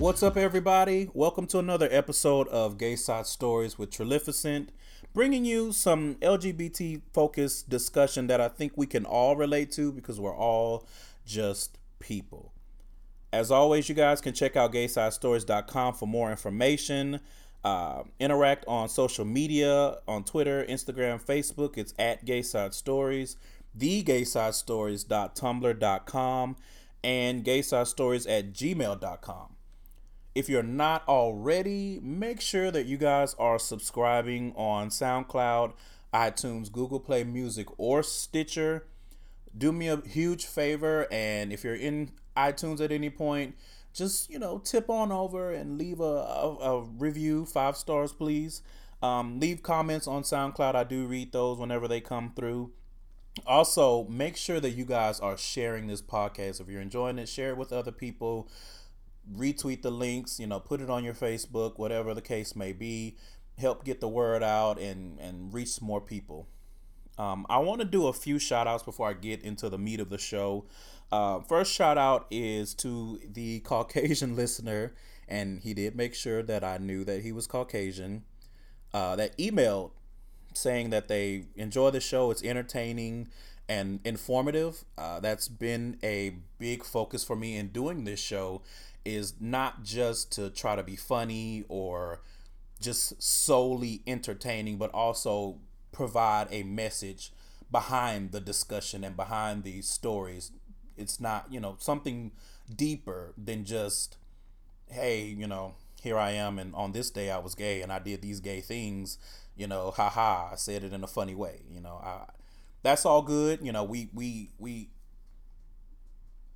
What's up, everybody? Welcome to another episode of Gay Side Stories with Trilificent, bringing you some LGBT focused discussion that I think we can all relate to because we're all just people. As always, you guys can check out gaysidestories.com for more information. Uh, interact on social media on Twitter, Instagram, Facebook. It's at Gayside Stories, thegaysidestories.tumblr.com, and gaysidestories at gmail.com. If you're not already, make sure that you guys are subscribing on SoundCloud, iTunes, Google Play Music, or Stitcher. Do me a huge favor, and if you're in iTunes at any point, just you know tip on over and leave a, a, a review, five stars, please. Um, leave comments on SoundCloud. I do read those whenever they come through. Also, make sure that you guys are sharing this podcast. If you're enjoying it, share it with other people retweet the links, you know, put it on your Facebook, whatever the case may be. Help get the word out and and reach more people. Um, I want to do a few shout outs before I get into the meat of the show. Uh, first shout out is to the Caucasian listener, and he did make sure that I knew that he was Caucasian. Uh, that emailed saying that they enjoy the show, it's entertaining and informative. Uh, that's been a big focus for me in doing this show is not just to try to be funny or just solely entertaining, but also provide a message behind the discussion and behind these stories. It's not, you know, something deeper than just, hey, you know, here I am, and on this day I was gay and I did these gay things, you know, haha, I said it in a funny way, you know, I, that's all good. You know, we, we, we,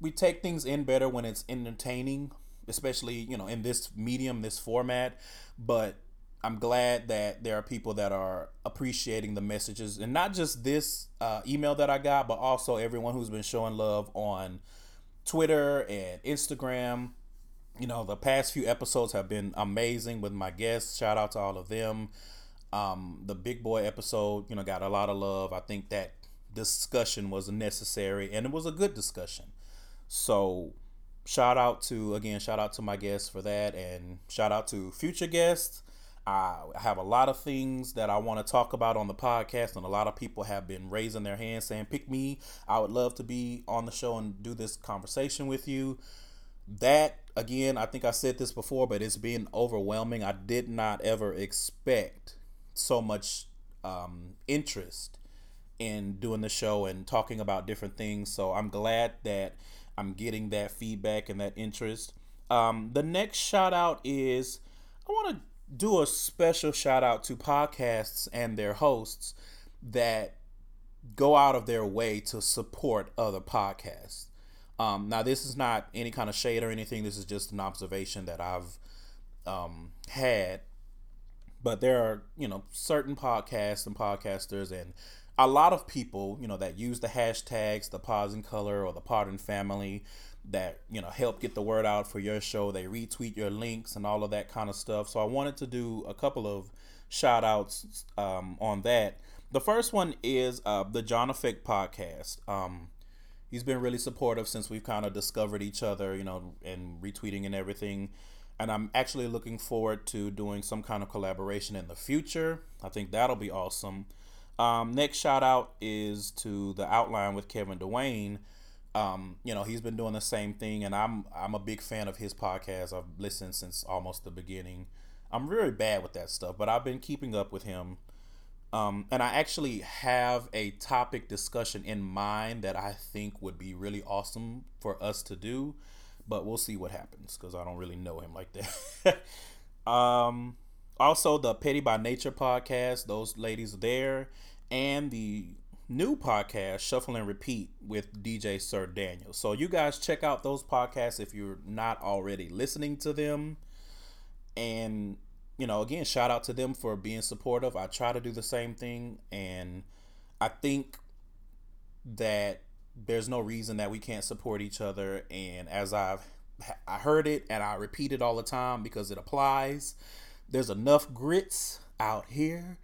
we take things in better when it's entertaining, especially you know in this medium, this format. But I'm glad that there are people that are appreciating the messages, and not just this uh, email that I got, but also everyone who's been showing love on Twitter and Instagram. You know, the past few episodes have been amazing with my guests. Shout out to all of them. Um, the big boy episode, you know, got a lot of love. I think that discussion was necessary and it was a good discussion. So shout out to again, shout out to my guests for that, and shout out to future guests. I have a lot of things that I want to talk about on the podcast, and a lot of people have been raising their hands saying, Pick me. I would love to be on the show and do this conversation with you. That, again, I think I said this before, but it's been overwhelming. I did not ever expect so much um, interest in doing the show and talking about different things. So I'm glad that I'm getting that feedback and that interest. Um, the next shout out is I want to do a special shout out to podcasts and their hosts that go out of their way to support other podcasts. Um, now, this is not any kind of shade or anything. This is just an observation that I've um, had. But there are, you know, certain podcasts and podcasters and a lot of people, you know, that use the hashtags, the Pods in Color or the Pod in Family, that you know help get the word out for your show. They retweet your links and all of that kind of stuff. So I wanted to do a couple of shout outs um, on that. The first one is uh, the John Effect podcast. Um, he's been really supportive since we've kind of discovered each other, you know, and retweeting and everything. And I'm actually looking forward to doing some kind of collaboration in the future. I think that'll be awesome. Um, next shout out is to the outline with Kevin Dwayne. Um, you know, he's been doing the same thing, and I'm I'm a big fan of his podcast. I've listened since almost the beginning. I'm really bad with that stuff, but I've been keeping up with him. Um, and I actually have a topic discussion in mind that I think would be really awesome for us to do, but we'll see what happens because I don't really know him like that. um, also, the Petty by Nature podcast, those ladies there, and the new podcast, Shuffle and Repeat, with DJ Sir Daniel. So, you guys check out those podcasts if you're not already listening to them. And, you know, again, shout out to them for being supportive. I try to do the same thing. And I think that there's no reason that we can't support each other. And as I've I heard it and I repeat it all the time because it applies there's enough grits out here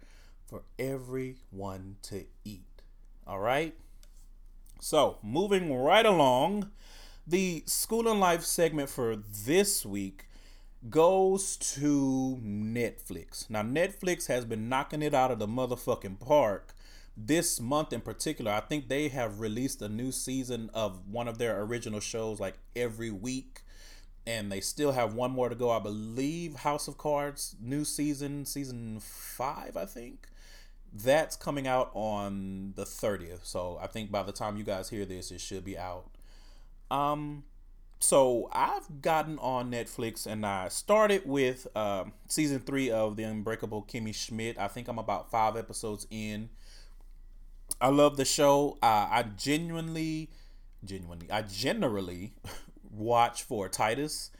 for everyone to eat. All right? So, moving right along, the school and life segment for this week goes to Netflix. Now, Netflix has been knocking it out of the motherfucking park this month in particular. I think they have released a new season of one of their original shows like every week. And they still have one more to go. I believe House of Cards, new season, season five, I think. That's coming out on the 30th. So I think by the time you guys hear this, it should be out. Um, so I've gotten on Netflix and I started with uh, season three of The Unbreakable Kimmy Schmidt. I think I'm about five episodes in. I love the show. Uh, I genuinely, genuinely, I generally watch for Titus.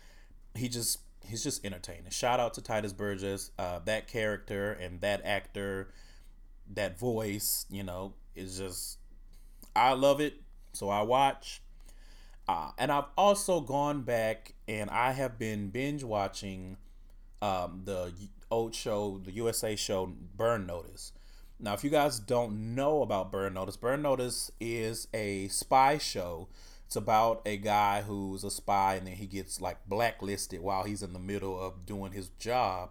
He just he's just entertaining. Shout out to Tituss Burgess. Uh, that character and that actor, that voice, you know, is just I love it. So I watch. Uh, and I've also gone back and I have been binge watching um, the old show, the USA show Burn Notice. Now, if you guys don't know about Burn Notice, Burn Notice is a spy show. It's about a guy who's a spy and then he gets like blacklisted while he's in the middle of doing his job.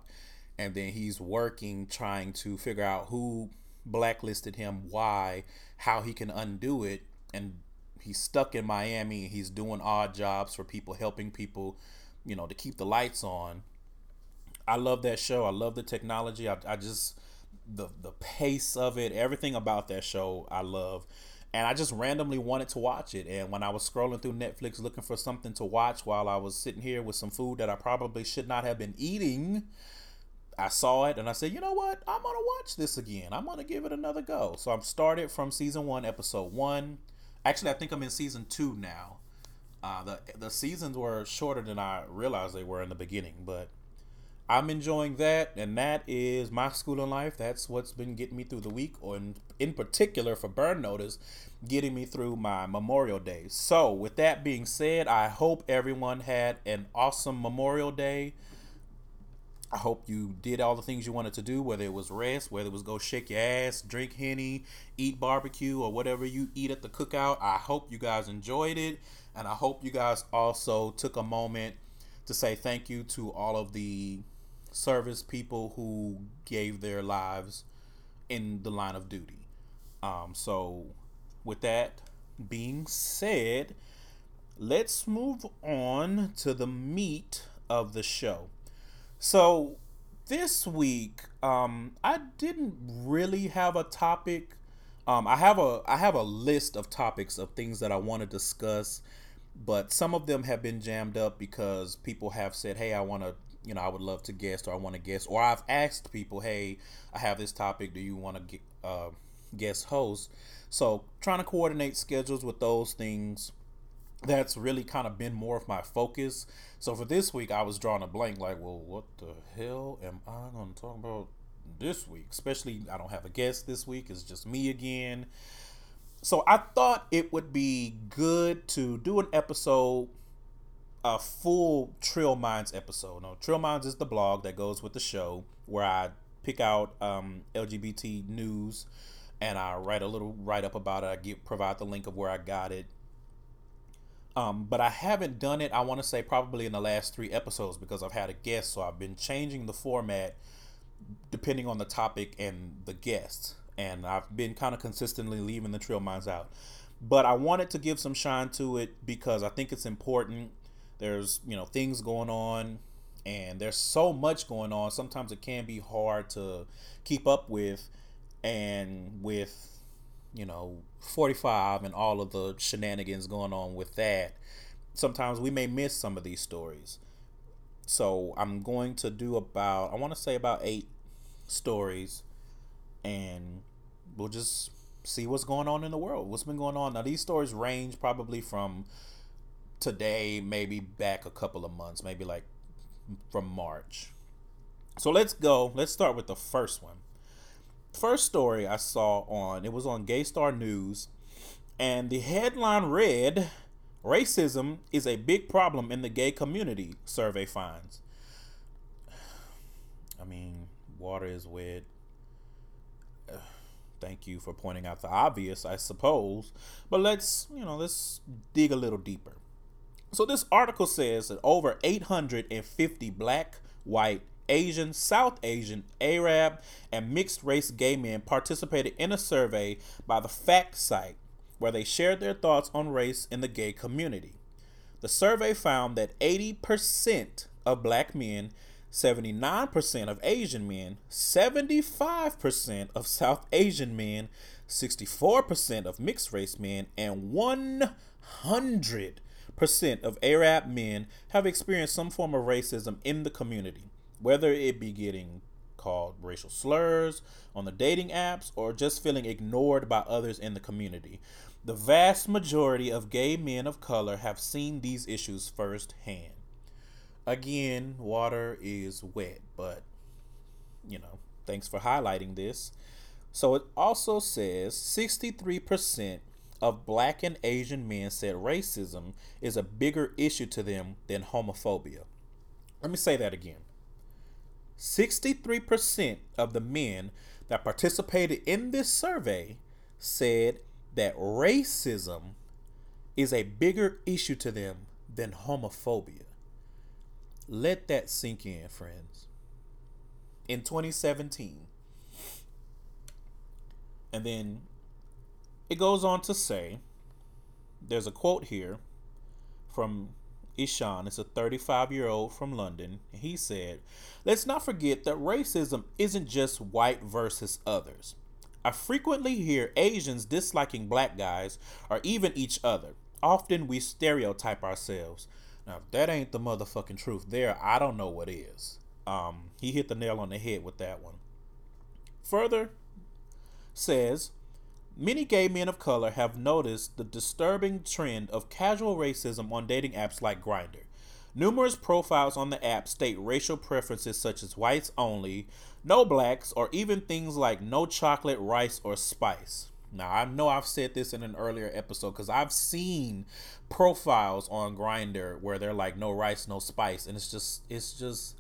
And then he's working trying to figure out who blacklisted him, why, how he can undo it, and he's stuck in Miami. He's doing odd jobs for people, helping people, you know, to keep the lights on. I love that show. I love the technology. I, I just the the pace of it, everything about that show, I love. And I just randomly wanted to watch it. And when I was scrolling through Netflix looking for something to watch while I was sitting here with some food that I probably should not have been eating, I saw it and I said, you know what? I'm gonna watch this again. I'm gonna give it another go. So I'm started from season one, episode one. Actually, I think I'm in season two now. Uh, the the seasons were shorter than I realized they were in the beginning, but I'm enjoying that, and that is my school in life. That's what's been getting me through the week, or in, in particular for Burn Notice, getting me through my Memorial Day. So, with that being said, I hope everyone had an awesome Memorial Day. I hope you did all the things you wanted to do, whether it was rest, whether it was go shake your ass, drink henny, eat barbecue, or whatever you eat at the cookout. I hope you guys enjoyed it, and I hope you guys also took a moment to say thank you to all of the service people who gave their lives in the line of duty. Um, so, with that being said, let's move on to the meat of the show. So this week, um, I didn't really have a topic. Um, I have a I have a list of topics of things that I want to discuss, but some of them have been jammed up because people have said, "Hey, I want to." You know, I would love to guest, or I want to guest, or I've asked people, "Hey, I have this topic. Do you want to get uh, guest host?" So, trying to coordinate schedules with those things that's really kind of been more of my focus. So for this week, I was drawing a blank, like, well, what the hell am I going to talk about this week? Especially, I don't have a guest this week, it's just me again. So I thought it would be good to do an episode, a full Trill Minds episode. Now, Trill Minds is the blog that goes with the show where I pick out um, LGBT news and I write a little write up about it. I give provide the link of where I got it um, but I haven't done it, I want to say probably in the last three episodes because I've had a guest. So I've been changing the format depending on the topic and the guest. And I've been kind of consistently leaving the Trill Minds out. But I wanted to give some shine to it because I think it's important. There's, you know, things going on and there's so much going on. Sometimes it can be hard to keep up with. And with you know 45 and all of the shenanigans going on with that sometimes we may miss some of these stories. So i'm going to do about i want to say about eight stories and we'll just see what's going on in the world what's been going on. Now these stories range probably from today maybe back a couple of months maybe like from march. So let's go let's start with the first one first story I saw on it was on Gay Star News, and the headline read, "Racism is a big problem in the gay community." Survey finds. I mean, water is wet. thank you for pointing out the obvious, I suppose. But let's, you know, let's dig a little deeper. So this article says that over 850 black, white, Asian, South Asian, Arab, and mixed race gay men participated in a survey by the Fact site where they shared their thoughts on race in the gay community. The survey found that 80% of black men, 79% of Asian men, 75% of South Asian men, 64% of mixed race men, and 100% of Arab men have experienced some form of racism in the community, whether it be getting called racial slurs on the dating apps or just feeling ignored by others in the community. The vast majority of gay men of color have seen these issues firsthand. Again, water is wet, but you know, thanks for highlighting this. So it also says 63% of black and Asian men said racism is a bigger issue to them than homophobia. Let me say that again. 63% of the men that participated in this survey said that racism is a bigger issue to them than homophobia. Let that sink in, friends. In 2017, and then it goes on to say there's a quote here from Ishan. is a 35 year old from London. He said, Let's not forget that racism isn't just white versus others. I frequently hear Asians disliking black guys or even each other. Often we stereotype ourselves. Now, if that ain't the motherfucking truth there, I don't know what is. Um, he hit the nail on the head with that one. Further says, Many gay men of color have noticed the disturbing trend of casual racism on dating apps like Grindr. Numerous profiles on the app state racial preferences such as whites only, no blacks, or even things like no chocolate, rice, or spice. Now, I know I've said this in an earlier episode because I've seen profiles on Grindr where they're like no rice, no spice, and it's just, it's just,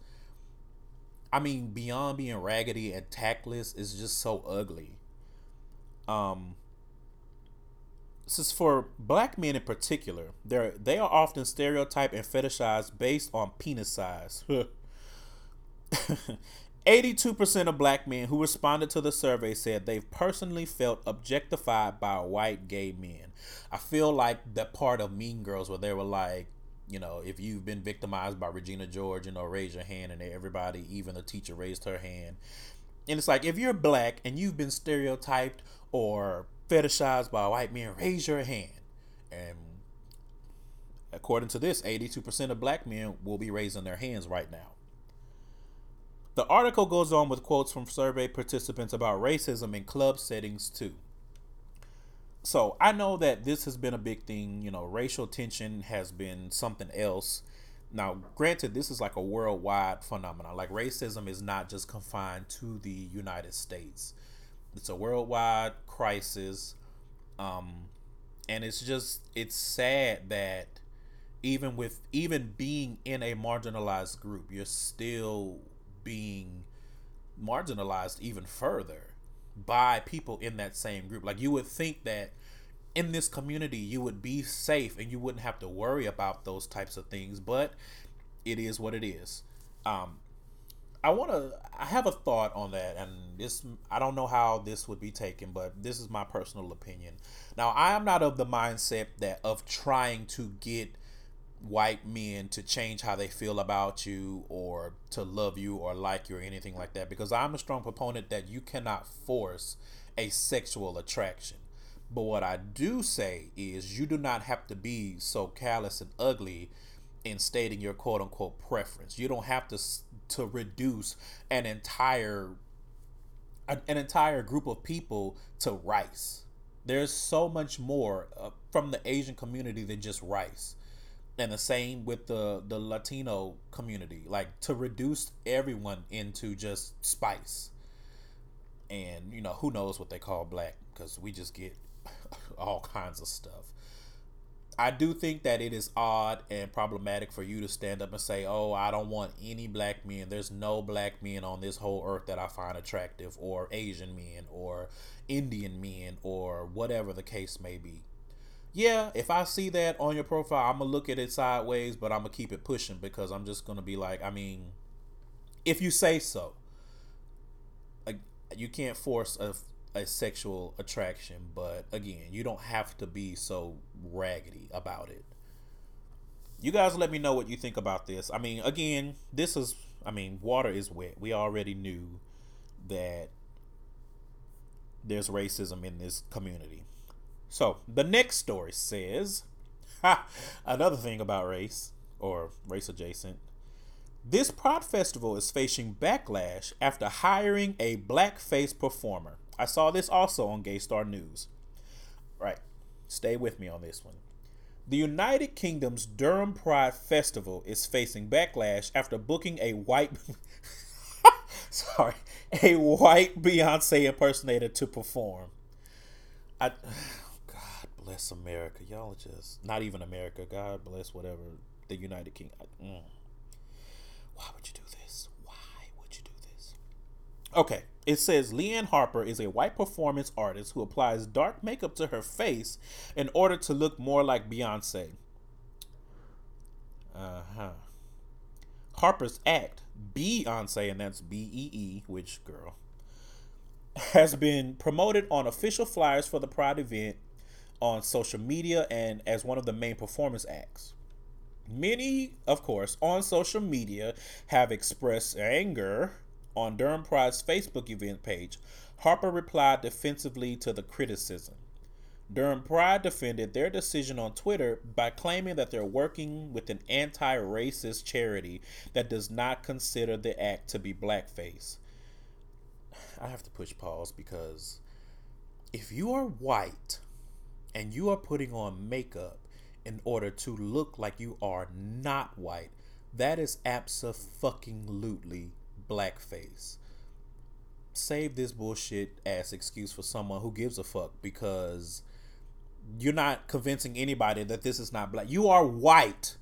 I mean, beyond being raggedy and tactless, it's just so ugly. Um, this is for black men in particular. They're they are often stereotyped and fetishized based on penis size. 82% of black men who responded to the survey said they've personally felt objectified by white gay men. I feel like that part of Mean Girls where they were like, you know, if you've been victimized by Regina George, you know, raise your hand, and everybody, even the teacher, raised her hand. And it's like if you're black and you've been stereotyped or fetishized by white men, raise your hand. And according to this, 82% of black men will be raising their hands right now. The article goes on with quotes from survey participants about racism in club settings too. So I know that this has been a big thing. You know, racial tension has been something else. Now, granted, this is like a worldwide phenomenon. Like racism is not just confined to the United States it's a worldwide crisis um and it's just it's sad that even with even being in a marginalized group you're still being marginalized even further by people in that same group. Like you would think that in this community you would be safe and you wouldn't have to worry about those types of things but it is what it is. Um I want to. I have a thought on that, and this I don't know how this would be taken, but this is my personal opinion. Now, I am not of the mindset that of trying to get white men to change how they feel about you or to love you or like you or anything like that because I'm a strong proponent that you cannot force a sexual attraction. But what I do say is you do not have to be so callous and ugly in stating your quote unquote preference. You don't have to to reduce an entire an entire group of people to rice. There's so much more uh, from the Asian community than just rice. And the same with the the Latino community, like to reduce everyone into just spice. And you know, who knows what they call black because we just get all kinds of stuff. I do think that it is odd and problematic for you to stand up and say, "Oh, I don't want any black men. There's no black men on this whole earth that I find attractive, or Asian men, or Indian men, or whatever the case may be." yeah, if I see that on your profile, I'm gonna look at it sideways, but I'm gonna keep it pushing because I'm just gonna be like, I mean, if you say so, like you can't force a a sexual attraction, but again, you don't have to be so raggedy about it. You guys let me know what you think about this. I mean, again, this is I mean, water is wet. We already knew that there's racism in this community. So, the next story says ha, another thing about race or race adjacent. This Pride Festival is facing backlash after hiring a blackface performer. I saw this also on Gay Star News. Right. Stay with me on this one. The United Kingdom's Durham Pride Festival is facing backlash after booking a white sorry, a white Beyonce impersonator to perform. I God bless America. Y'all are just not even America. God bless whatever the United Kingdom. Mm. Why would you do this? Why would you do this? Okay, it says Leanne Harper is a white performance artist who applies dark makeup to her face in order to look more like Beyonce. Uh huh. Harper's act, Beeyonce, and that's B E E, which girl, has been promoted on official flyers for the Pride event on social media and as one of the main performance acts. Many, of course, on social media have expressed anger on Durham Pride's Facebook event page, Harper replied defensively to the criticism. Durham Pride defended their decision on Twitter by claiming that they're working with an anti racist charity that does not consider the act to be blackface. I have to push pause because if you are white and you are putting on makeup in order to look like you are not white, that is absolutely blackface. Save this bullshit ass excuse for someone who gives a fuck because you're not convincing anybody that this is not black. You are white.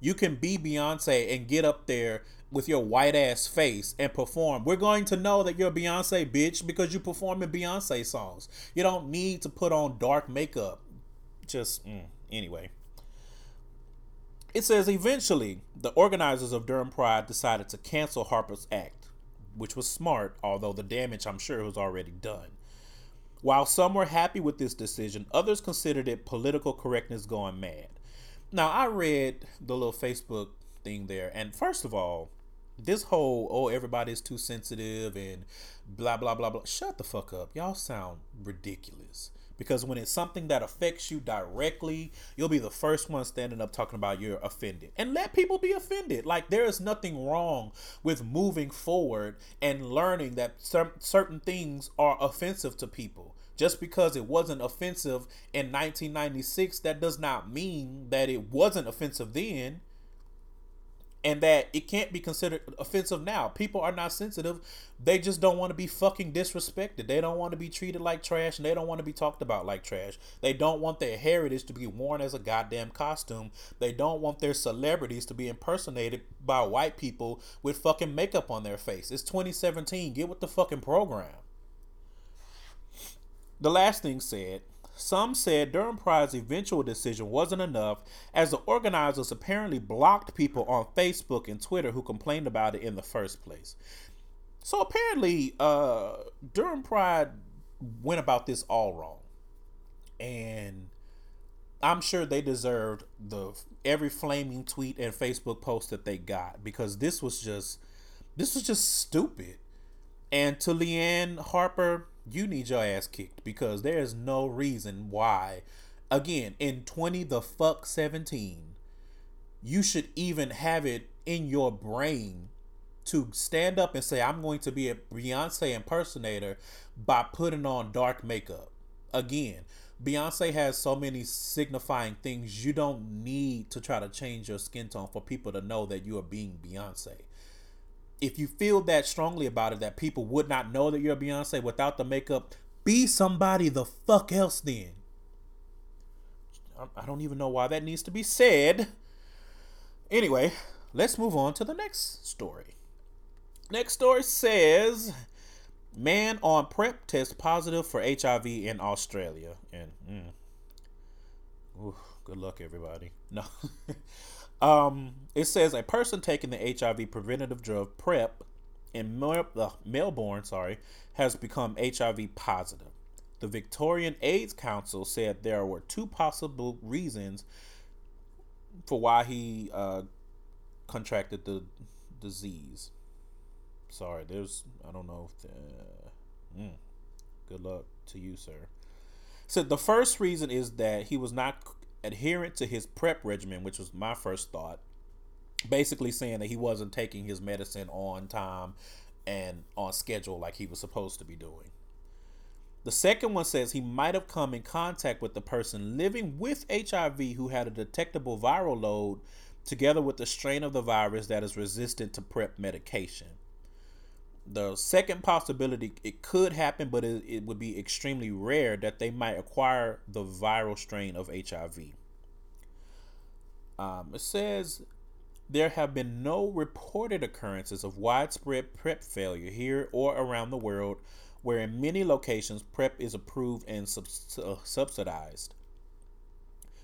You can be Beyonce and get up there with your white ass face and perform. We're going to know that you're Beyonce, bitch, because you perform in Beyonce songs. You don't need to put on dark makeup. Just, mm, anyway. It says eventually, the organizers of Durham Pride decided to cancel Harper's act, which was smart, although the damage I'm sure was already done. While some were happy with this decision, others considered it political correctness going mad. Now, I read the little Facebook thing there, and first of all, this whole oh everybody's too sensitive and blah blah blah blah shut the fuck up y'all sound ridiculous because when it's something that affects you directly, you'll be the first one standing up talking about you're offended. And let people be offended. Like there is nothing wrong with moving forward and learning that certain things are offensive to people. Just because it wasn't offensive in 1996, that does not mean that it wasn't offensive then and that it can't be considered offensive now. People are not sensitive. They just don't want to be fucking disrespected. They don't want to be treated like trash and they don't want to be talked about like trash. They don't want their heritage to be worn as a goddamn costume. They don't want their celebrities to be impersonated by white people with fucking makeup on their face. It's 2017. Get with the fucking program. The last thing said some said Durham Pride's eventual decision wasn't enough, as the organizers apparently blocked people on Facebook and Twitter who complained about it in the first place. So apparently, uh, Durham Pride went about this all wrong, and I'm sure they deserved the every flaming tweet and Facebook post that they got because this was just this was just stupid. And to Leanne Harper, you need your ass kicked because there is no reason why. Again in 20 the fuck 17 you should even have it in your brain to stand up and say i'm going to be a beyonce impersonator by putting on dark makeup. Again beyonce has so many signifying things. You don't need to try to change your skin tone for people to know that you are being beyonce if you feel that strongly about it that people would not know that you're Beyonce without the makeup, be somebody the fuck else then. I don't even know why that needs to be said. Anyway, let's move on to the next story. Next story says man on PrEP test positive for HIV in Australia. And mm, Ooh, good luck, everybody. No. um, it says a person taking the HIV preventative drug PrEP in uh, Melbourne, sorry, has become HIV positive. The Victorian AIDS Council said there were two possible reasons for why he uh, contracted the disease. Sorry, there's I don't know if the, mm, good luck to you, sir. So the first reason is that he was not adherent to his PrEP regimen, which was my first thought. Basically saying that he wasn't taking his medicine on time and on schedule like he was supposed to be doing. The second one says he might have come in contact with the person living with HIV who had a detectable viral load together with the strain of the virus that is resistant to PrEP medication. The second possibility, it could happen, but it, it would be extremely rare that they might acquire the viral strain of HIV. Um, it says there have been no reported occurrences of widespread PrEP failure here or around the world, where in many locations PrEP is approved and uh, subsidized.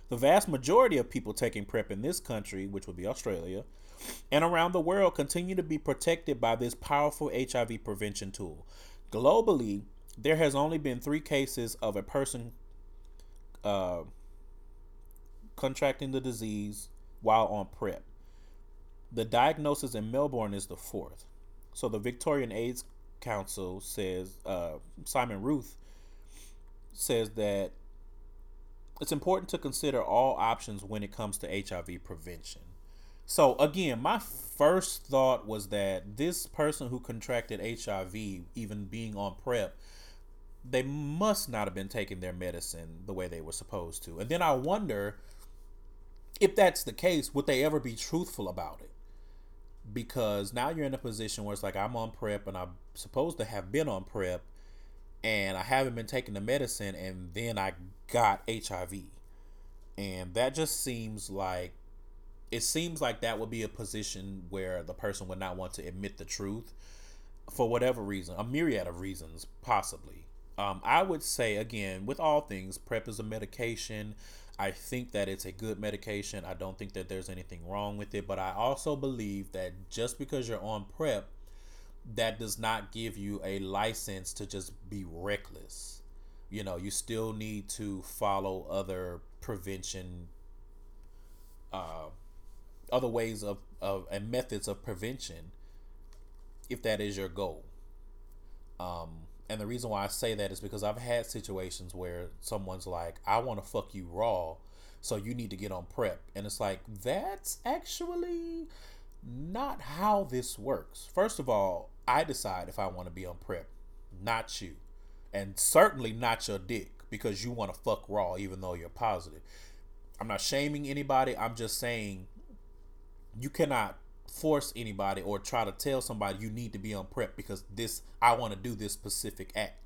The vast majority of people taking PrEP in this country, which would be Australia, and around the world continue to be protected by this powerful HIV prevention tool. Globally, there has only been three cases of a person uh, contracting the disease while on PrEP. The diagnosis in Melbourne is the fourth. So the Victorian AIDS Council says, uh, Simon Ruth says that it's important to consider all options when it comes to HIV prevention. So again, my first thought was that this person who contracted HIV, even being on PrEP, they must not have been taking their medicine the way they were supposed to. And then I wonder if that's the case, would they ever be truthful about it? Because now you're in a position where it's like I'm on PrEP and I'm supposed to have been on PrEP and I haven't been taking the medicine and then I got HIV. And that just seems like it seems like that would be a position where the person would not want to admit the truth for whatever reason, a myriad of reasons, possibly. Um, I would say, again, with all things, PrEP is a medication. I think that it's a good medication. I don't think that there's anything wrong with it, but I also believe that just because you're on PrEP, that does not give you a license to just be reckless. You know, you still need to follow other prevention, uh, other ways of, of and methods of prevention if that is your goal. Um, and the reason why I say that is because I've had situations where someone's like, I want to fuck you raw, so you need to get on PrEP. And it's like, that's actually not how this works. First of all, I decide if I want to be on PrEP, not you. And certainly not your dick because you want to fuck raw even though you're positive. I'm not shaming anybody. I'm just saying you cannot force anybody or try to tell somebody you need to be on PrEP because this I want to do this specific act.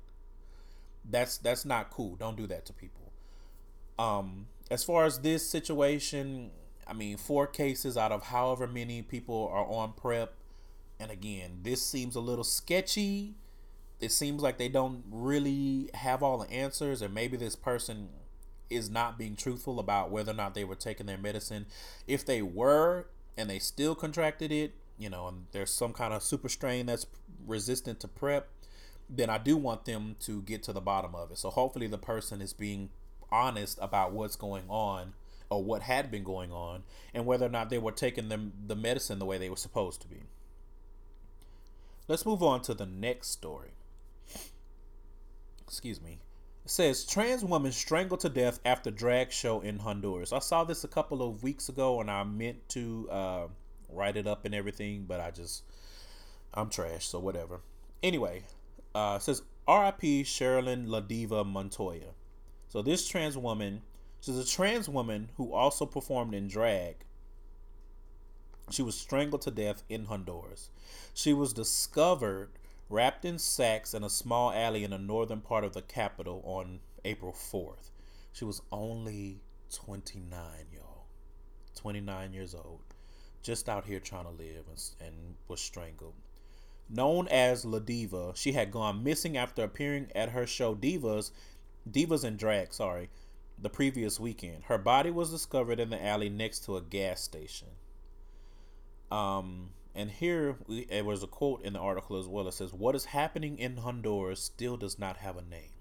That's that's not cool. Don't do that to people. Um as far as this situation, I mean, four cases out of however many people are on PrEP. And again, this seems a little sketchy. It seems like they don't really have all the answers, and maybe this person is not being truthful about whether or not they were taking their medicine. If they were, and they still contracted it, you know, and there's some kind of super strain that's resistant to PrEP, then I do want them to get to the bottom of it. So hopefully the person is being honest about what's going on or what had been going on and whether or not they were taking them the medicine the way they were supposed to be. Let's move on to the next story. Excuse me. Says trans woman strangled to death after drag show in Honduras. I saw this a couple of weeks ago and I meant to uh, write it up and everything, but I just I'm trash, so whatever. Anyway, uh, says R.I.P. Sherilyn Ladiva Montoya. So this trans woman, she's a trans woman who also performed in drag. She was strangled to death in Honduras. She was discovered wrapped in sacks in a small alley in the northern part of the capital on April 4th. She was only 29, y'all. 29 years old. Just out here trying to live and, and was strangled. Known as La Diva, she had gone missing after appearing at her show Divas, Divas in Drag, sorry, the previous weekend. Her body was discovered in the alley next to a gas station. Um, and here we, there was a quote in the article as well. It says, "What is happening in Honduras still does not have a name.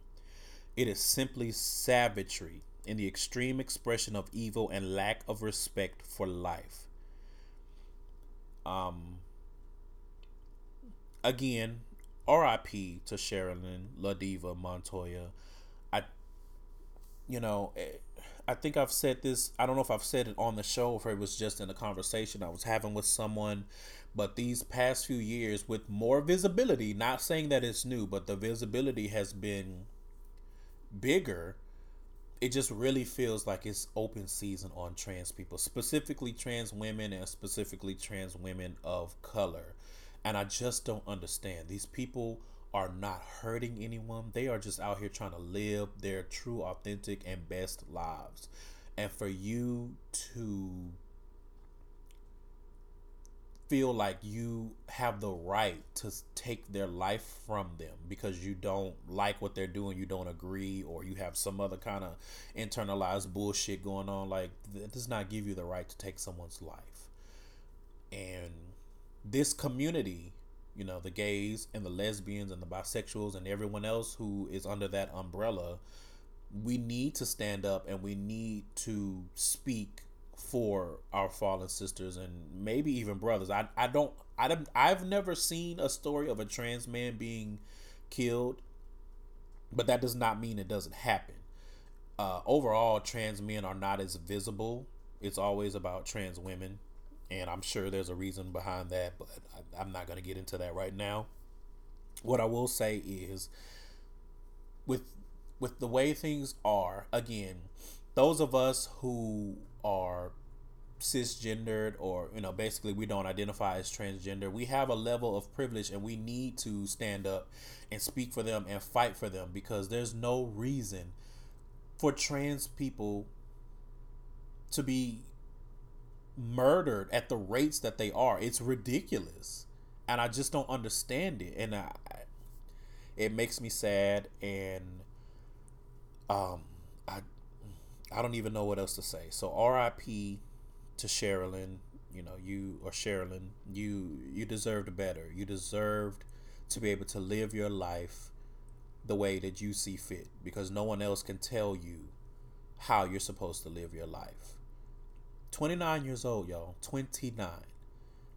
It is simply savagery in the extreme expression of evil and lack of respect for life." Um. Again, R.I.P. to Sherilyn Ladiva Montoya. I, you know, eh, I think I've said this. I don't know if I've said it on the show or if it was just in a conversation I was having with someone. But these past few years, with more visibility, not saying that it's new, but the visibility has been bigger. It just really feels like it's open season on trans people, specifically trans women and specifically trans women of color. And I just don't understand. These people are not hurting anyone. They are just out here trying to live their true, authentic, and best lives. And for you to feel like you have the right to take their life from them because you don't like what they're doing, you don't agree, or you have some other kind of internalized bullshit going on, like that does not give you the right to take someone's life. And this community, you know, the gays and the lesbians and the bisexuals and everyone else who is under that umbrella, we need to stand up and we need to speak for our fallen sisters and maybe even brothers. I I don't I don't I've never seen a story of a trans man being killed, but that does not mean it doesn't happen. Uh, overall, trans men are not as visible. It's always about trans women and I'm sure there's a reason behind that, but I, I'm not going to get into that right now. What I will say is, with with the way things are, again, those of us who are cisgendered or you know basically we don't identify as transgender we have a level of privilege and we need to stand up and speak for them and fight for them because there's no reason for trans people to be murdered at the rates that they are. It's ridiculous, and I just don't understand it, and I, it makes me sad, and um, I don't even know what else to say. So R.I.P. to Sherilyn. You know, you or Sherilyn, you you deserved better. You deserved to be able to live your life the way that you see fit, because no one else can tell you how you're supposed to live your life 29 years old, y'all. 29.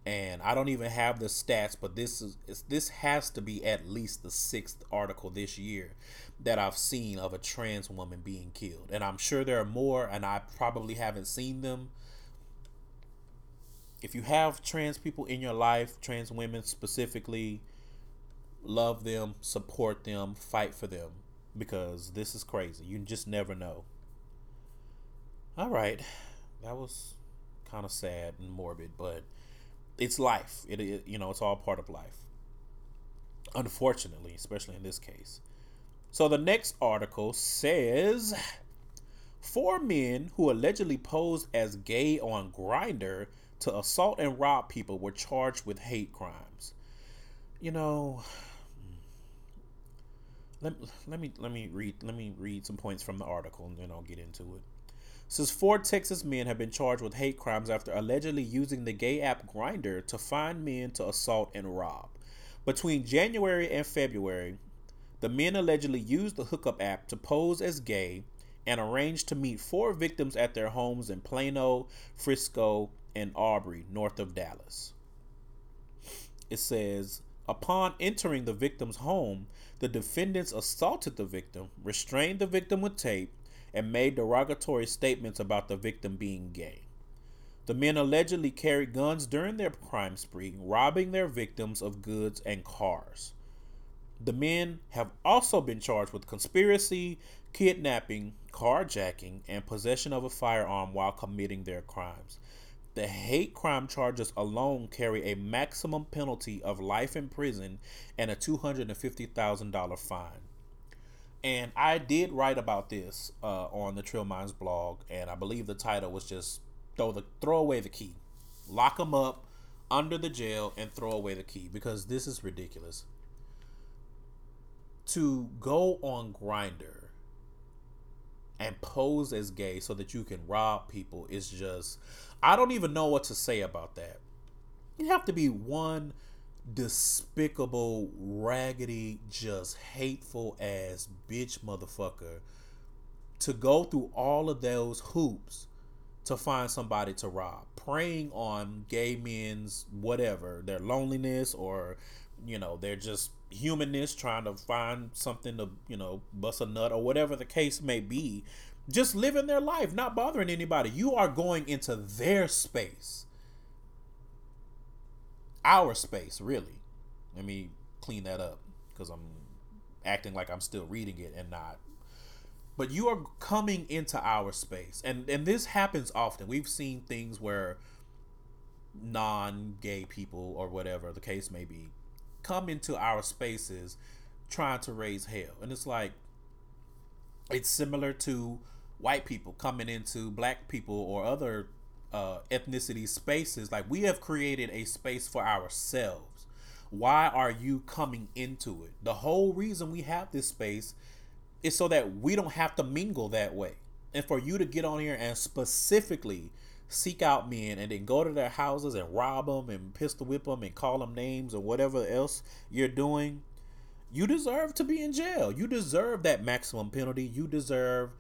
And I don't even have the stats, but this is this has to be at least the sixth article this year that I've seen of a trans woman being killed. And I'm sure there are more, and I probably haven't seen them. If you have trans people in your life, trans women specifically, love them, support them, fight for them because this is crazy. You just never know. All right that was kind of sad and morbid, but it's life. It, it you know it's all part of life. Unfortunately, especially in this case. So the next article says four men who allegedly posed as gay on Grindr to assault and rob people were charged with hate crimes. You know, let, let me let me read let me read some points from the article and then I'll get into it. Since four Texas men have been charged with hate crimes after allegedly using the gay app Grindr to find men to assault and rob. Between January and February, the men allegedly used the hookup app to pose as gay and arranged to meet four victims at their homes in Plano, Frisco, and Aubrey, north of Dallas. It says, upon entering the victim's home, the defendants assaulted the victim, restrained the victim with tape, and made derogatory statements about the victim being gay. The men allegedly carried guns during their crime spree, robbing their victims of goods and cars. The men have also been charged with conspiracy, kidnapping, carjacking, and possession of a firearm while committing their crimes. The hate crime charges alone carry a maximum penalty of life in prison and a $250,000 fine. And I did write about this uh, on the Trill Minds blog, and I believe the title was just throw the throw away the key, lock them up under the jail, and throw away the key because this is ridiculous. To go on Grindr and pose as gay so that you can rob people is just I don't even know what to say about that. You have to be one despicable, raggedy, just hateful ass bitch motherfucker to go through all of those hoops to find somebody to rob, preying on gay men's whatever, their loneliness or you know, they're just humanness trying to find something to, you know, bust a nut or whatever the case may be. Just living their life, not bothering anybody. You are going into their space. Our space, really. Let me clean that up because I'm acting like I'm still reading it and not. But you are coming into our space. And and this happens often. We've seen things where non-gay people or whatever the case may be come into our spaces trying to raise hell. And it's like it's similar to white people coming into black people or other uh, ethnicity spaces. Like we have created a space for ourselves. Why are you coming into it? The whole reason we have this space is so that we don't have to mingle that way. And for you to get on here and specifically seek out men and then go to their houses and rob them and pistol whip them and call them names or whatever else you're doing, you deserve to be in jail. You deserve that maximum penalty. You deserve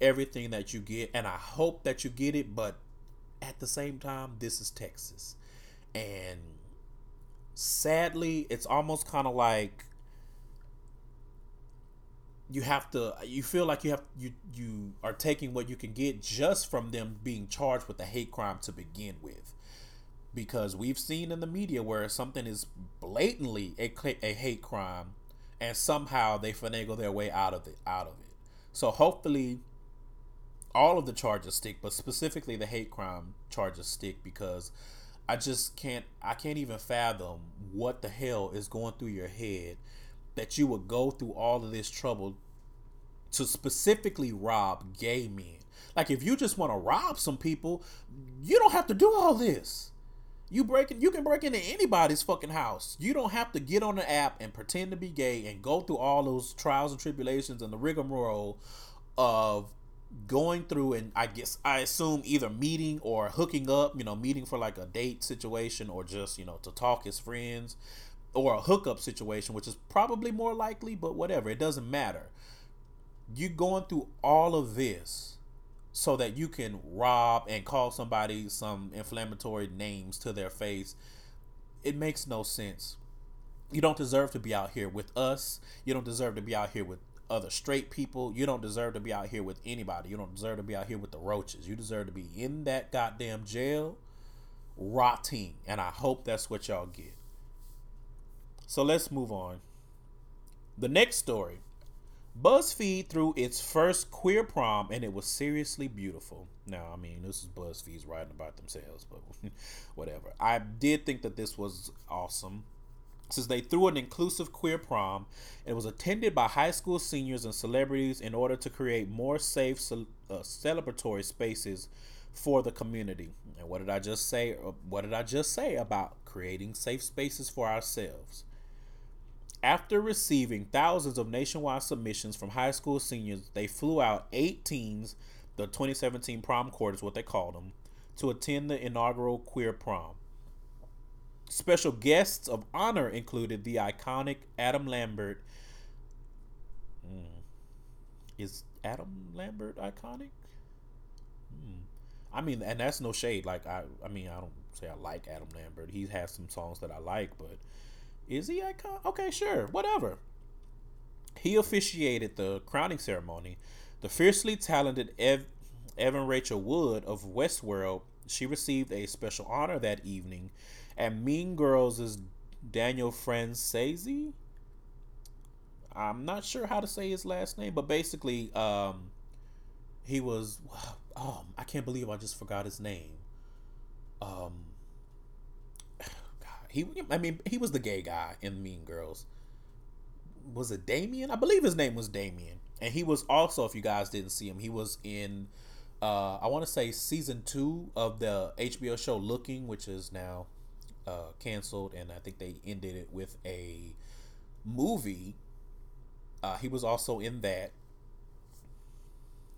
everything that you get. And I hope that you get it. But at the same time, this is Texas. And sadly, it's almost kind of like you have to you feel like you have you you are taking what you can get just from them being charged with a hate crime to begin with because we've seen in the media where something is blatantly a, a hate crime and somehow they finagle their way out of it out of it so hopefully all of the charges stick but specifically the hate crime charges stick because i just can't i can't even fathom what the hell is going through your head that you would go through all of this trouble to specifically rob gay men. Like if you just want to rob some people, you don't have to do all this. You break in—you can break into anybody's fucking house. You don't have to get on the app and pretend to be gay and go through all those trials and tribulations and the rigmarole of going through and I guess I assume either meeting or hooking up, you know, meeting for like a date situation or just, you know, to talk as friends or a hookup situation, which is probably more likely, but whatever, it doesn't matter. You going through all of this so that you can rob and call somebody some inflammatory names to their face. It makes no sense. You don't deserve to be out here with us. You don't deserve to be out here with other straight people. You don't deserve to be out here with anybody. You don't deserve to be out here with the roaches. You deserve to be in that goddamn jail rotting. And I hope that's what y'all get. So let's move on. The next story BuzzFeed threw its first queer prom and it was seriously beautiful. Now, I mean, this is BuzzFeed's writing about themselves, but whatever. I did think that this was awesome. Since they threw an inclusive queer prom, it was attended by high school seniors and celebrities in order to create more safe uh, celebratory spaces for the community. And what did I just say? Uh, what did I just say about creating safe spaces for ourselves? After receiving thousands of nationwide submissions from high school seniors, they flew out eight teens, the 2017 prom court is what they called them, to attend the inaugural queer prom. Special guests of honor included the iconic Adam Lambert. Mm. Is Adam Lambert iconic? Mm. I mean, and that's no shade. Like I, I mean, I don't say I like Adam Lambert. He has some songs that I like, but is he icon? Okay, sure, whatever. He officiated the crowning ceremony. The fiercely talented Ev- Evan Rachel Wood of Westworld, she received a special honor that evening. And Mean Girls' is Daniel Franzese. I'm not sure how to say his last name, but basically, um, he was. Oh, I can't believe I just forgot his name. Um, he, I mean, he was the gay guy in Mean Girls. Was it Damien? I believe his name was Damien, and he was also, if you guys didn't see him, he was in. Uh, I want to say season two of the HBO show Looking, which is now uh, canceled, and I think they ended it with a movie. Uh, he was also in that.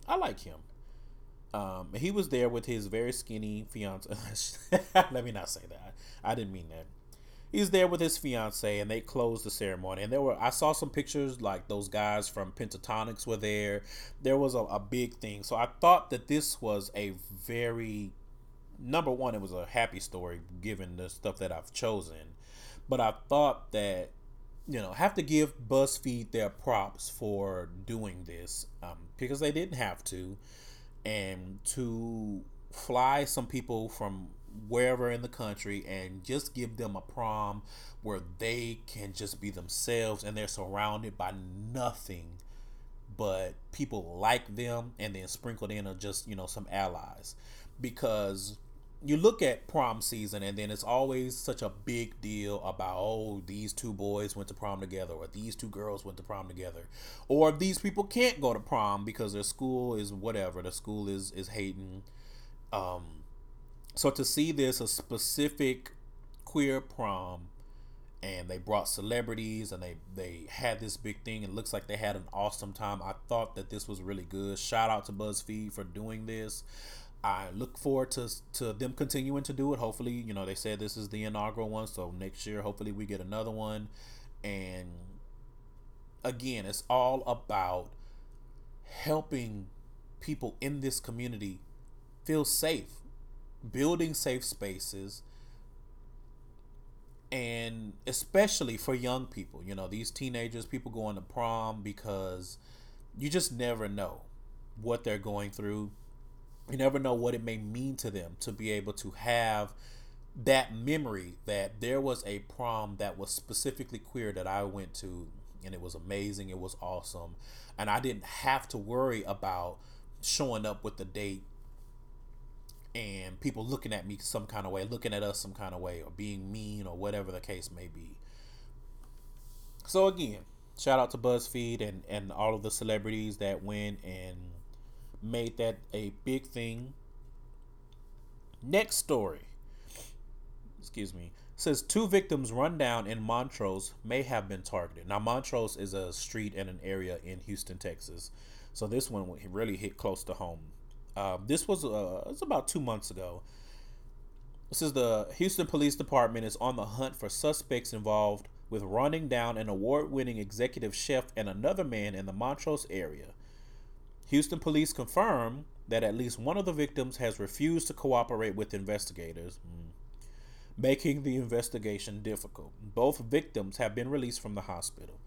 I like him. Um, he was there with his very skinny fiance. Let me not say that. I didn't mean that. He's there with his fiance, and they closed the ceremony. And there were I saw some pictures like those guys from Pentatonix were there. There was a, a big thing. So I thought that this was a very number one. It was a happy story given the stuff that I've chosen, but I thought that you know have to give BuzzFeed their props for doing this um, because they didn't have to and to fly some people from wherever in the country and just give them a prom where they can just be themselves and they're surrounded by nothing but people like them and then sprinkled in are just you know some allies because you look at prom season and then it's always such a big deal about oh these two boys went to prom together or these two girls went to prom together. Or these people can't go to prom because their school is whatever the school is is hating. Um so to see this a specific queer prom and they brought celebrities and they they had this big thing it looks like they had an awesome time. I thought that this was really good. Shout out to buzzfeed for doing this I look forward to to them continuing to do it. Hopefully, you know, they said this is the inaugural one, so next year, hopefully, we get another one. And again, it's all about helping people in this community feel safe, building safe spaces, and especially for young people. You know, these teenagers, people going to prom because you just never know what they're going through you never know what it may mean to them to be able to have that memory that there was a prom that was specifically queer that I went to and it was amazing it was awesome and I didn't have to worry about showing up with the date and people looking at me some kind of way looking at us some kind of way or being mean or whatever the case may be. So again shout out to BuzzFeed and and all of the celebrities that went and made that a big thing. Next story. Excuse me. Says two victims run down in Montrose may have been targeted. Now Montrose is a street and an area in Houston, Texas. So this one really hit close to home. Uh, this was uh, it's about two months ago. This is the Houston Police Department is on the hunt for suspects involved with running down an award-winning executive chef and another man in the Montrose area. Houston police confirm that at least one of the victims has refused to cooperate with investigators, mm, making the investigation difficult. Both victims have been released from the hospital.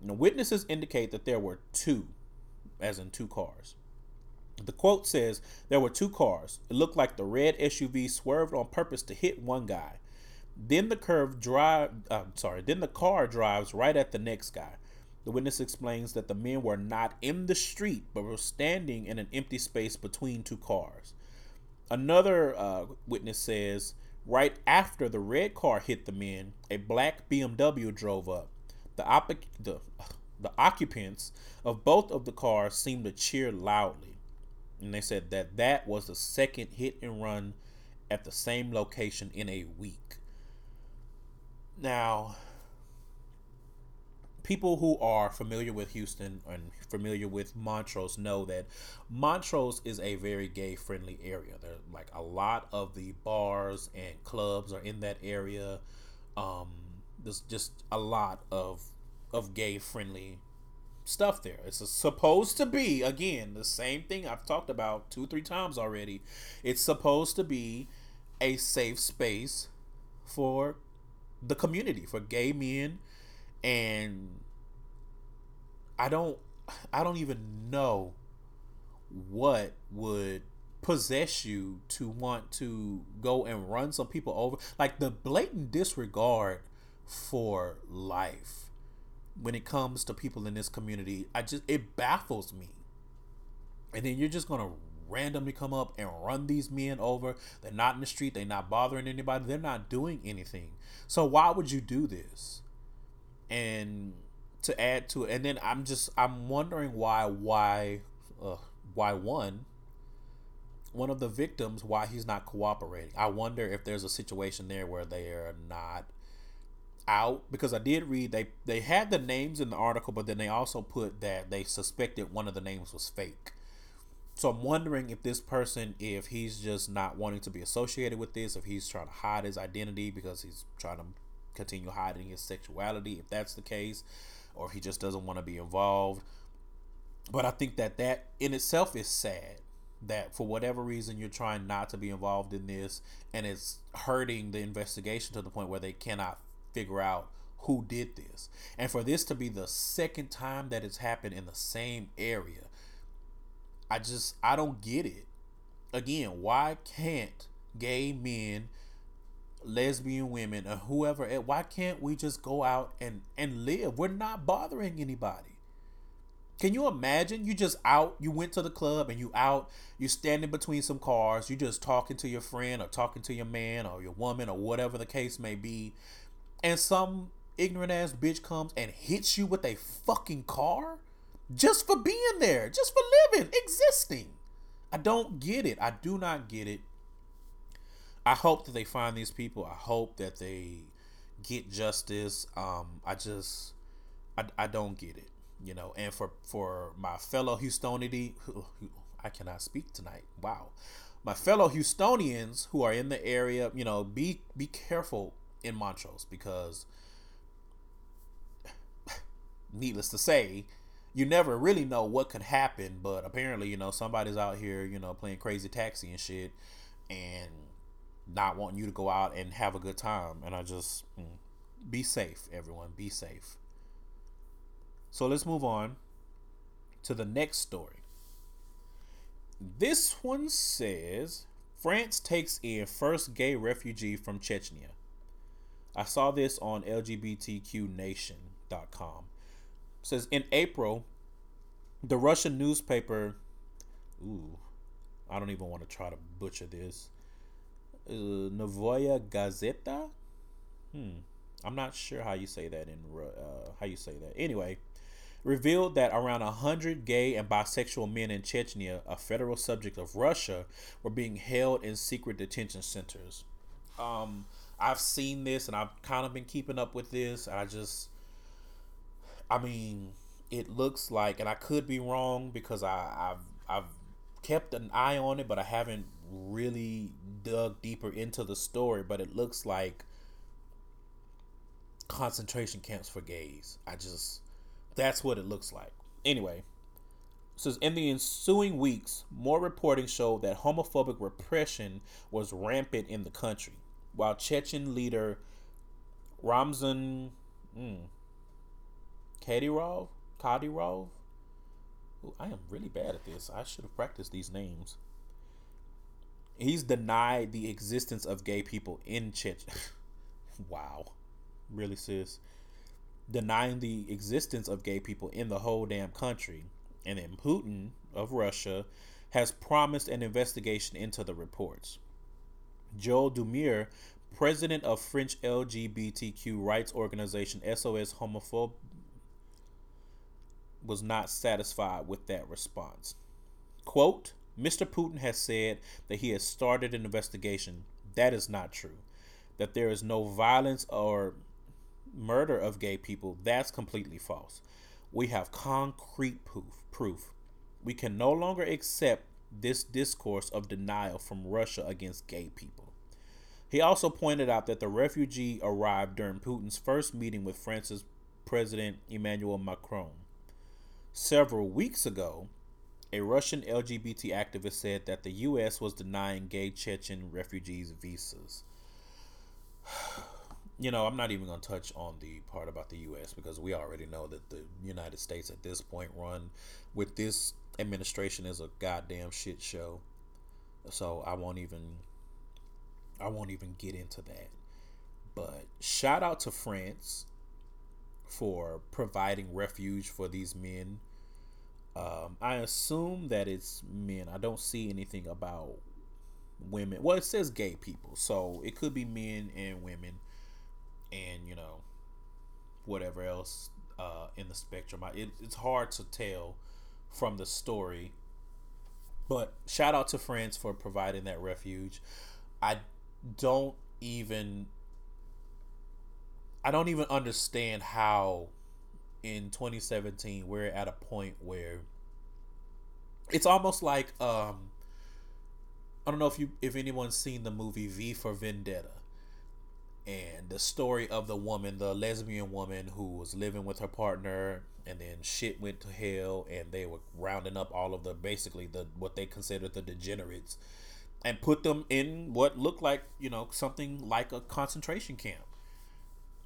Now, witnesses indicate that there were two, as in two cars. The quote says there were two cars. It looked like the red SUV swerved on purpose to hit one guy. Then the curve drive, uh, sorry, then the car drives right at the next guy. The witness explains that the men were not in the street, but were standing in an empty space between two cars. Another uh, witness says, right after the red car hit the men, a black BMW drove up. The, op- the, the occupants of both of the cars seemed to cheer loudly. And they said that that was the second hit and run at the same location in a week. Now, people who are familiar with Houston and familiar with Montrose know that Montrose is a very gay friendly area. There like a lot of the bars and clubs are in that area. Um, there's just a lot of of gay friendly stuff there. It's supposed to be again the same thing I've talked about two three times already. It's supposed to be a safe space for the community for gay men and I don't I don't even know what would possess you to want to go and run some people over. Like the blatant disregard for life when it comes to people in this community i just it baffles me. And then you're just gonna randomly come up and run these men over. They're not in the street. They're not bothering anybody. They're not doing anything. So why would you do this and to add to it, and then I'm just I'm wondering why why uh, why one one of the victims why he's not cooperating. I wonder if there's a situation there where they are not out because I did read they they had the names in the article, but then they also put that they suspected one of the names was fake. So I'm wondering if this person, if he's just not wanting to be associated with this, if he's trying to hide his identity because he's trying to continue hiding his sexuality, if that's the case, or if he just doesn't want to be involved. But I think that that in itself is sad that for whatever reason you're trying not to be involved in this and it's hurting the investigation to the point where they cannot figure out who did this. And for this to be the second time that it's happened in the same area, I just I don't get it. Again, why can't gay men, lesbian women, or whoever eh, why can't we just go out and and live? We're not bothering anybody. Can you imagine? You just out, you went to the club and you out, you standing between some cars, you just talking to your friend or talking to your man or your woman or whatever the case may be, and some ignorant ass bitch comes and hits you with a fucking car just for being there, just for living, existing. I don't get it. I do not get it. I hope that they find these people. I hope that they get justice. Um, I just, I, I don't get it you know, and for for my fellow Houstonian, I cannot speak tonight. Wow, my fellow Houstonians who are in the area, you know, be be careful in Montrose because, needless to say, you never really know what could happen. But apparently, you know, somebody's out here, you know, playing crazy taxi and shit, and not wanting you to go out and have a good time. And I just mm, be safe, everyone. Be safe. So let's move on to the next story. This one says France takes in first gay refugee from Chechnya. I saw this on LGBTQNation.com. It says in April, the Russian newspaper, ooh, I don't even want to try to butcher this. Uh, Novoya Gazeta. Hmm, I'm not sure how you say that in uh, how you say that. Anyway, revealed that around 100 gay and bisexual men in Chechnya, a federal subject of Russia, were being held in secret detention centers. Um, I've seen this and I've kind of been keeping up with this. I just, I mean, it looks like, and I could be wrong because I, I've, I've kept an eye on it, but I haven't really dug deeper into the story. But it looks like concentration camps for gays. I just, that's what it looks like. Anyway, says in the ensuing weeks, more reporting showed that homophobic repression was rampant in the country, while Chechen leader Ramzan mm, Kadyrov, Kadyrov, Ooh, I am really bad at this. I should have practiced these names. He's denied the existence of gay people in Chechnya. wow. Really, sis? denying the existence of gay people in the whole damn country. And then Putin of Russia has promised an investigation into the reports. Joel Deumier, president of French LGBTQ rights organization SOS Homophobie, was not satisfied with that response. Quote, Mr. Putin has said that he has started an investigation. That is not true. That there is no violence or murder of gay people, that's completely false. We have concrete proof. Proof. We can no longer accept this discourse of denial from Russia against gay people. He also pointed out that the refugee arrived during Putin's first meeting with France's President Emmanuel Macron. Several weeks ago, a Russian LGBT activist said that the U.S. was denying gay Chechen refugees visas. you know, I'm not even going to touch on the part about the U.S. because we already know that the United States at this point run with this administration is a goddamn shit show. So I won't even, I won't even get into that. But shout out to France for providing refuge for these men. Um, I assume that it's men. I don't see anything about women. Well, it says gay people, so it could be men and women and you know whatever else uh, in the spectrum. It, it's hard to tell from the story, but shout out to France for providing that refuge. I don't even I don't even understand how in 2017 we're at a point where it's almost like um, I don't know if you if anyone's seen the movie V for Vendetta and the story of the woman, the lesbian woman who was living with her partner and then shit went to hell and they were rounding up all of the basically the what they considered the degenerates and put them in what looked like, you know, something like a concentration camp.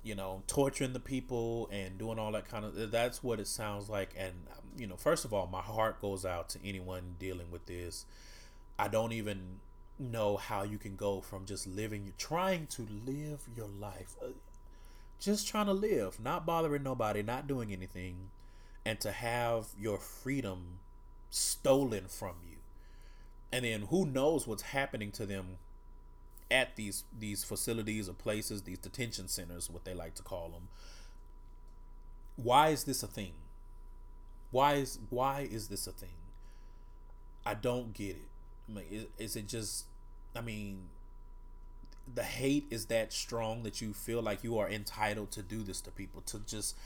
You know, torturing the people and doing all that kind of that's what it sounds like and you know, first of all, my heart goes out to anyone dealing with this. I don't even know how you can go from just living, trying to live your life, uh, just trying to live, not bothering nobody, not doing anything, and to have your freedom stolen from you. And then who knows what's happening to them at these these facilities or places, these detention centers, what they like to call them. Why is this a thing? Why is why is this a thing? I don't get it. I mean, is, is it just? I mean, the hate is that strong that you feel like you are entitled to do this to people to just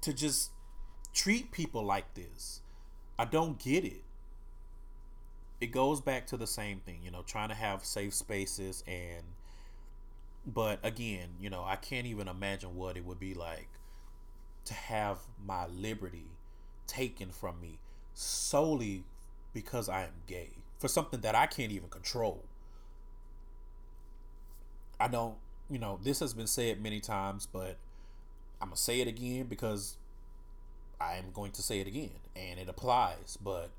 to just treat people like this. I don't get it. It goes back to the same thing, you know, trying to have safe spaces and but again, you know, I can't even imagine what it would be like to have my liberty taken from me solely because I am gay for something that I can't even control. I don't, you know, this has been said many times, but I'm going to say it again because I am going to say it again and it applies, but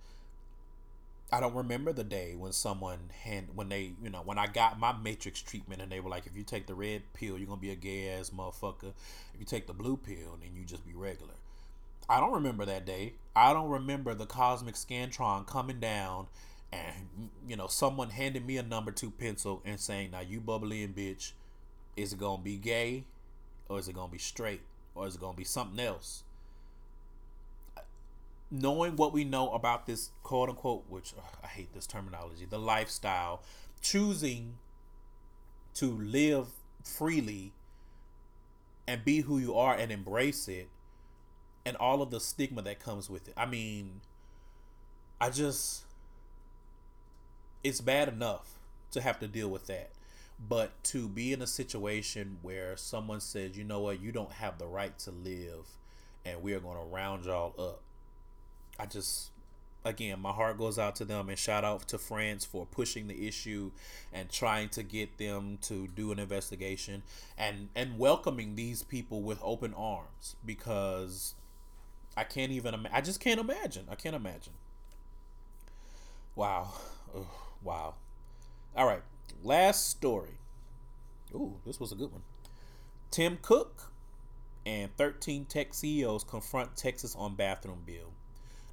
I don't remember the day when someone hand when they you know when I got my matrix treatment and they were like if you take the red pill you're gonna be a gay ass motherfucker if you take the blue pill then you just be regular I don't remember that day. I don't remember the cosmic scantron coming down and you know someone handing me a number two pencil and saying, "Now you bubbling bitch, is it gonna be gay, or is it gonna be straight, or is it gonna be something else?" Knowing what we know about this quote unquote, which ugh, I hate this terminology, the lifestyle, choosing to live freely and be who you are and embrace it and all of the stigma that comes with it. I mean, I just it's bad enough to have to deal with that. But to be in a situation where someone says, you know what, you don't have the right to live and we are going to round y'all up. I just, again, my heart goes out to them and shout out to France for pushing the issue and trying to get them to do an investigation and, and welcoming these people with open arms because I can't even. I just can't imagine. I can't imagine. Wow, Ugh, wow. All right, last story. Ooh, this was a good one. Tim Cook and 13 tech CEOs confront Texas on bathroom bill.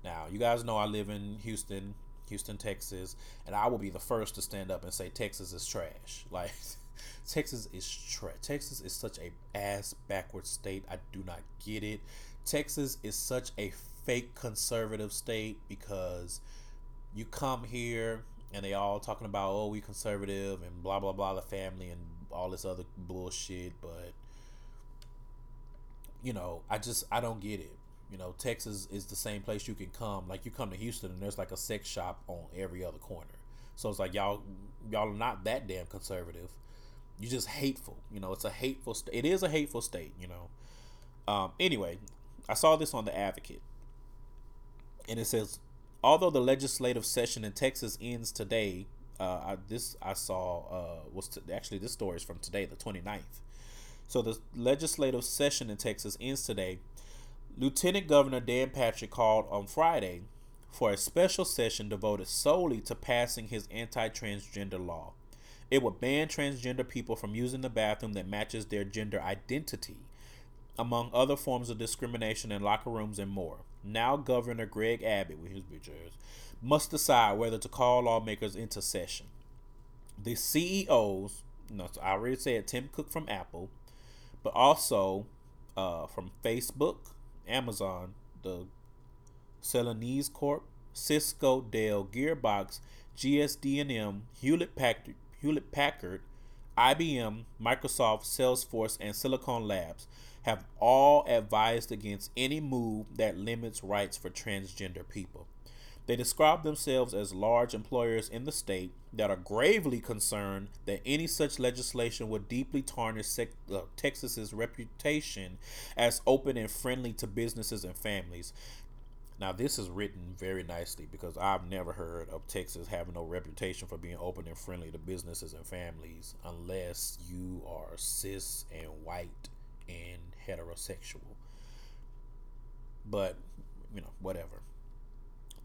Now, you guys know I live in Houston, Houston, Texas, and I will be the first to stand up and say Texas is trash. Like Texas is trash. Texas is such a ass backward state. I do not get it. Texas is such a fake conservative state because you come here and they all talking about oh we conservative and blah blah blah the family and all this other bullshit but you know i just i don't get it you know texas is the same place you can come. Like you come to houston and there's like a sex shop on every other corner. So it's like y'all y'all are not that damn conservative. You just hateful you know it's a hateful state it is a hateful state you know. Um anyway I saw this on the Advocate, and it says, although the legislative session in Texas ends today, uh, I, this I saw uh, was to, actually this story is from today, the 29th. So the legislative session in Texas ends today. Lieutenant Governor Dan Patrick called on Friday for a special session devoted solely to passing his anti-transgender law. It would ban transgender people from using the bathroom that matches their gender identity among other forms of discrimination in locker rooms and more. Now, Governor Greg Abbott, with his bitch must decide whether to call lawmakers into session. The CEOs, no, I already said Tim Cook from Apple, but also uh, from Facebook, Amazon, the Celanese Corp, Cisco, Dell, Gearbox, GSD&M, Hewlett Packard, Hewlett Packard, IBM, Microsoft, Salesforce, and Silicon Labs have all advised against any move that limits rights for transgender people. They describe themselves as large employers in the state that are gravely concerned that any such legislation would deeply tarnish sec- uh, Texas's reputation as open and friendly to businesses and families. Now, this is written very nicely because I've never heard of Texas having no reputation for being open and friendly to businesses and families unless you are cis and white and heterosexual. But, you know, whatever.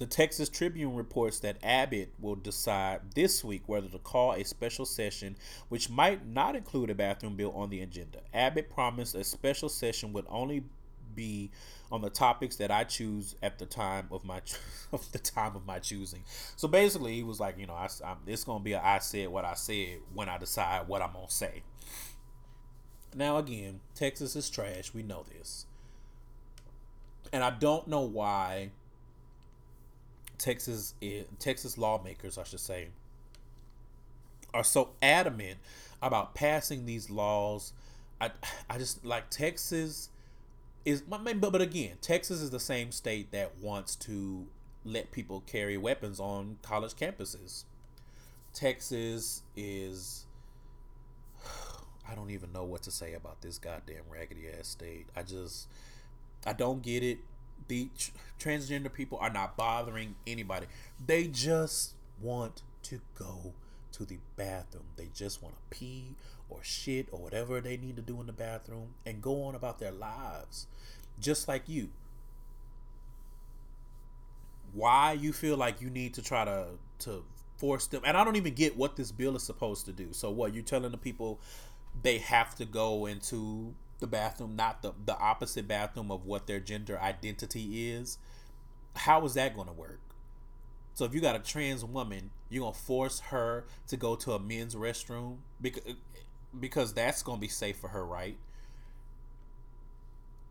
The Texas Tribune reports that Abbott will decide this week whether to call a special session, which might not include a bathroom bill on the agenda. Abbott promised a special session would only be on the topics that I choose at the time of my of the time of my choosing. So basically, he was like, you know, I, I'm, it's gonna be a I said what I said when I decide what I'm gonna say. Now again, Texas is trash. We know this, and I don't know why Texas Texas lawmakers, I should say, are so adamant about passing these laws. I I just like Texas is but but again, Texas is the same state that wants to let people carry weapons on college campuses. Texas is I don't even know what to say about this goddamn raggedy ass state. I just I don't get it. The transgender people are not bothering anybody. They just want to go to the bathroom. They just want to pee or shit or whatever they need to do in the bathroom and go on about their lives just like you. Why you feel like you need to try to to force them and I don't even get what this bill is supposed to do. So what you're telling the people they have to go into the bathroom, not the the opposite bathroom of what their gender identity is? How is that going to work? So if you got a trans woman, you're gonna force her to go to a men's restroom because because that's gonna be safe for her, right?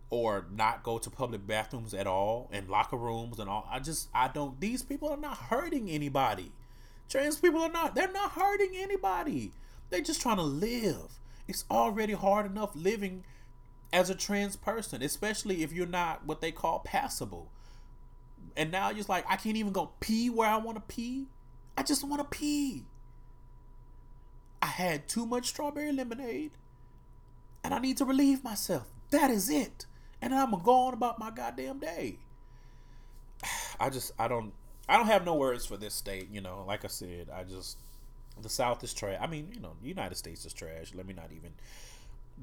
Or not go to public bathrooms at all and locker rooms and all. I just I don't. These people are not hurting anybody. Trans people are not. They're not hurting anybody. They're just trying to live. It's already hard enough living as a trans person, especially if you're not what they call passable. And now you're just like, I can't even go pee where I want to pee. I just want to pee. I had too much strawberry lemonade and I need to relieve myself. That is it. And I'm gonna go on about my goddamn day. I just I don't I don't have no words for this state, you know. Like I said, I just the South is trash. I mean, you know, the United States is trash. Let me not even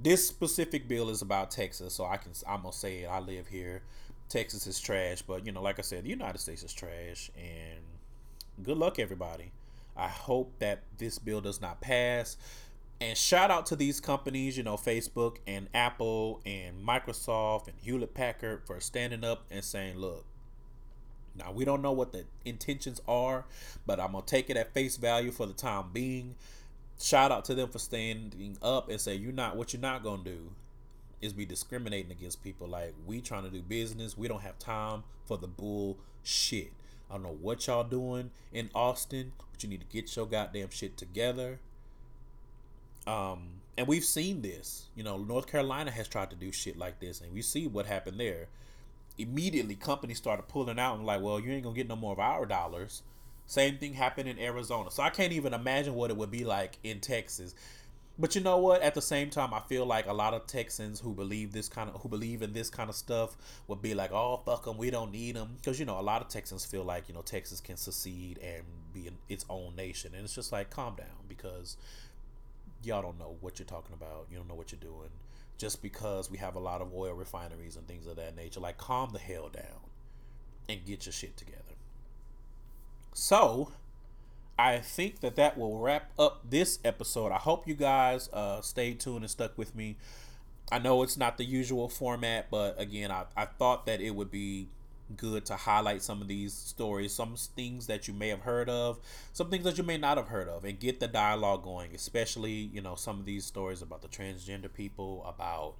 this specific bill is about Texas, so I can I'm gonna say it. I live here. Texas is trash, but you know, like I said, the United States is trash, and good luck, everybody. I hope that this bill does not pass. And shout out to these companies, you know, Facebook and Apple and Microsoft and Hewlett Packard for standing up and saying, look, now we don't know what the intentions are, but I'm gonna take it at face value for the time being. Shout out to them for standing up and say, you're not what you're not gonna do is be discriminating against people. Like we trying to do business. We don't have time for the bullshit. I don't know what y'all doing in Austin, but you need to get your goddamn shit together. Um, and we've seen this. You know, North Carolina has tried to do shit like this, and we see what happened there. Immediately, companies started pulling out and like, well, you ain't gonna get no more of our dollars. Same thing happened in Arizona. So I can't even imagine what it would be like in Texas. But you know what? At the same time, I feel like a lot of Texans who believe this kind of who believe in this kind of stuff would be like, "Oh, fuck them, we don't need them," because you know a lot of Texans feel like you know Texas can secede and be its own nation, and it's just like calm down because y'all don't know what you're talking about, you don't know what you're doing. Just because we have a lot of oil refineries and things of that nature, like calm the hell down and get your shit together. So, I think that that will wrap up this episode. I hope you guys uh, stayed tuned and stuck with me. I know it's not the usual format, but again, I, I thought that it would be good to highlight some of these stories, some things that you may have heard of, some things that you may not have heard of, and get the dialogue going, especially, you know, some of these stories about the transgender people, about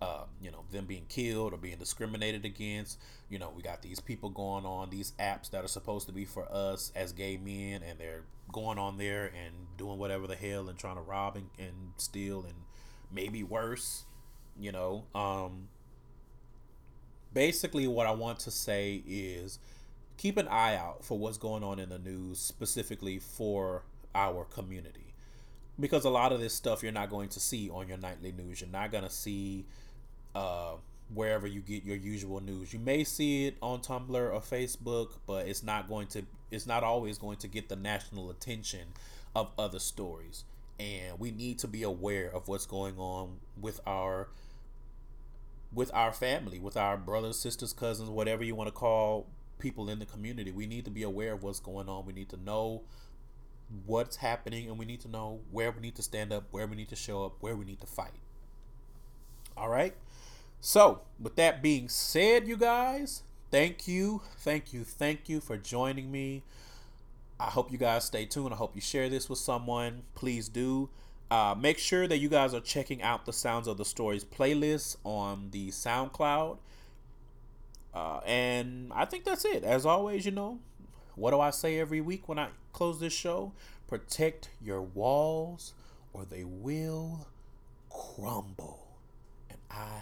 uh, you know them being killed or being discriminated against you know we got these people going on these apps that are supposed to be for us as gay men and they're going on there and doing whatever the hell and trying to rob and, and steal and maybe worse you know um basically what i want to say is keep an eye out for what's going on in the news specifically for our community. Because a lot of this stuff you're not going to see on your nightly news. You're not going to see uh, wherever you get your usual news. You may see it on Tumblr or Facebook, but it's not going to it's not always going to get the national attention of other stories. And we need to be aware of what's going on with our with our family, with our brothers, sisters, cousins, whatever you want to call people in the community. We need to be aware of what's going on. We need to know what's happening and we need to know where we need to stand up, where we need to show up, where we need to fight. All right? So, with that being said, you guys, thank you, thank you, thank you for joining me. I hope you guys stay tuned. I hope you share this with someone. Please do. Uh, make sure that you guys are checking out the Sounds of the Stories playlist on the SoundCloud. Uh, and I think that's it. As always, you know, what do I say every week when I close this show? Protect your walls or they will crumble. And I